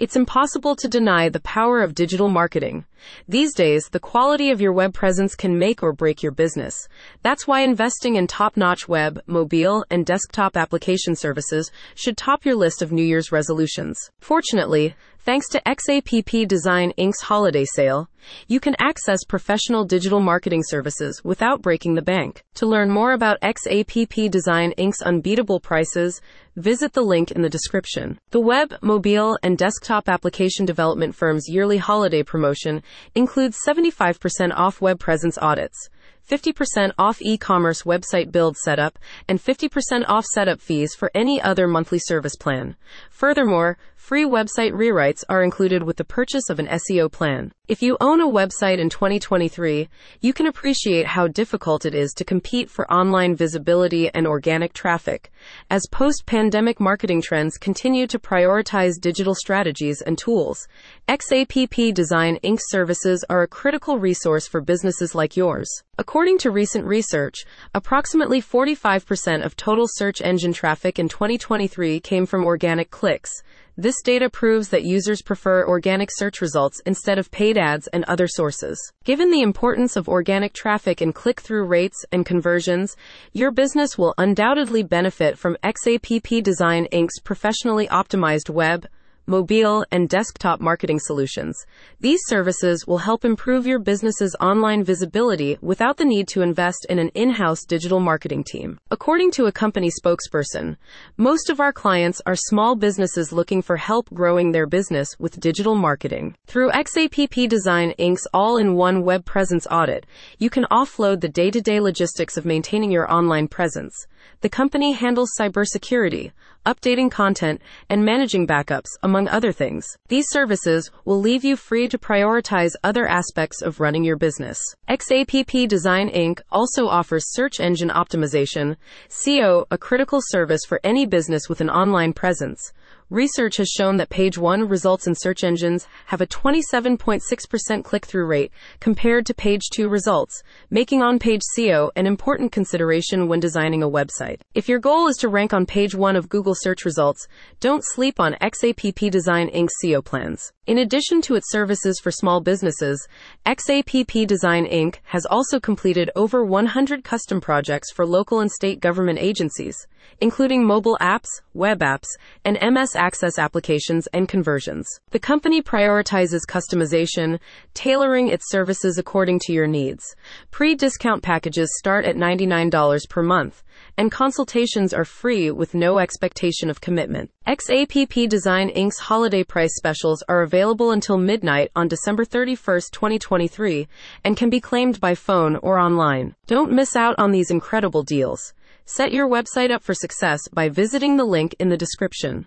It's impossible to deny the power of digital marketing. These days, the quality of your web presence can make or break your business. That's why investing in top notch web, mobile, and desktop application services should top your list of New Year's resolutions. Fortunately, Thanks to XAPP Design Inc.'s holiday sale, you can access professional digital marketing services without breaking the bank. To learn more about XAPP Design Inc.'s unbeatable prices, visit the link in the description. The web, mobile, and desktop application development firm's yearly holiday promotion includes 75% off web presence audits. 50% off e-commerce website build setup, and 50% off setup fees for any other monthly service plan. Furthermore, Free website rewrites are included with the purchase of an SEO plan. If you own a website in 2023, you can appreciate how difficult it is to compete for online visibility and organic traffic, as post pandemic marketing trends continue to prioritize digital strategies and tools. XAPP Design Inc. services are a critical resource for businesses like yours. According to recent research, approximately 45% of total search engine traffic in 2023 came from organic clicks. This data proves that users prefer organic search results instead of paid ads and other sources. Given the importance of organic traffic in click through rates and conversions, your business will undoubtedly benefit from XAPP Design Inc.'s professionally optimized web, mobile, and desktop marketing solutions. These services will help improve your business's online visibility without the need to invest in an in-house digital marketing team. According to a company spokesperson, most of our clients are small businesses looking for help growing their business with digital marketing. Through XAPP Design Inc.'s all-in-one web presence audit, you can offload the day-to-day logistics of maintaining your online presence. The company handles cybersecurity, updating content, and managing backups, among other things. These services will leave you free to prioritize other aspects of running your business. XAPP Design Inc. also offers search engine optimization, SEO, a critical service for any business with an online presence. Research has shown that page one results in search engines have a 27.6% click through rate compared to page two results, making on page SEO an important consideration when designing a website. If your goal is to rank on page one of Google search results, don't sleep on XAPP Design Inc. SEO plans. In addition to its services for small businesses, XAPP Design Inc. has also completed over 100 custom projects for local and state government agencies, including mobile apps, web apps, and MS Access applications and conversions. The company prioritizes customization, tailoring its services according to your needs. Pre discount packages start at $99 per month and consultations are free with no expectation of commitment. XAPP Design Inc.'s holiday price specials are available until midnight on December 31, 2023, and can be claimed by phone or online. Don't miss out on these incredible deals. Set your website up for success by visiting the link in the description.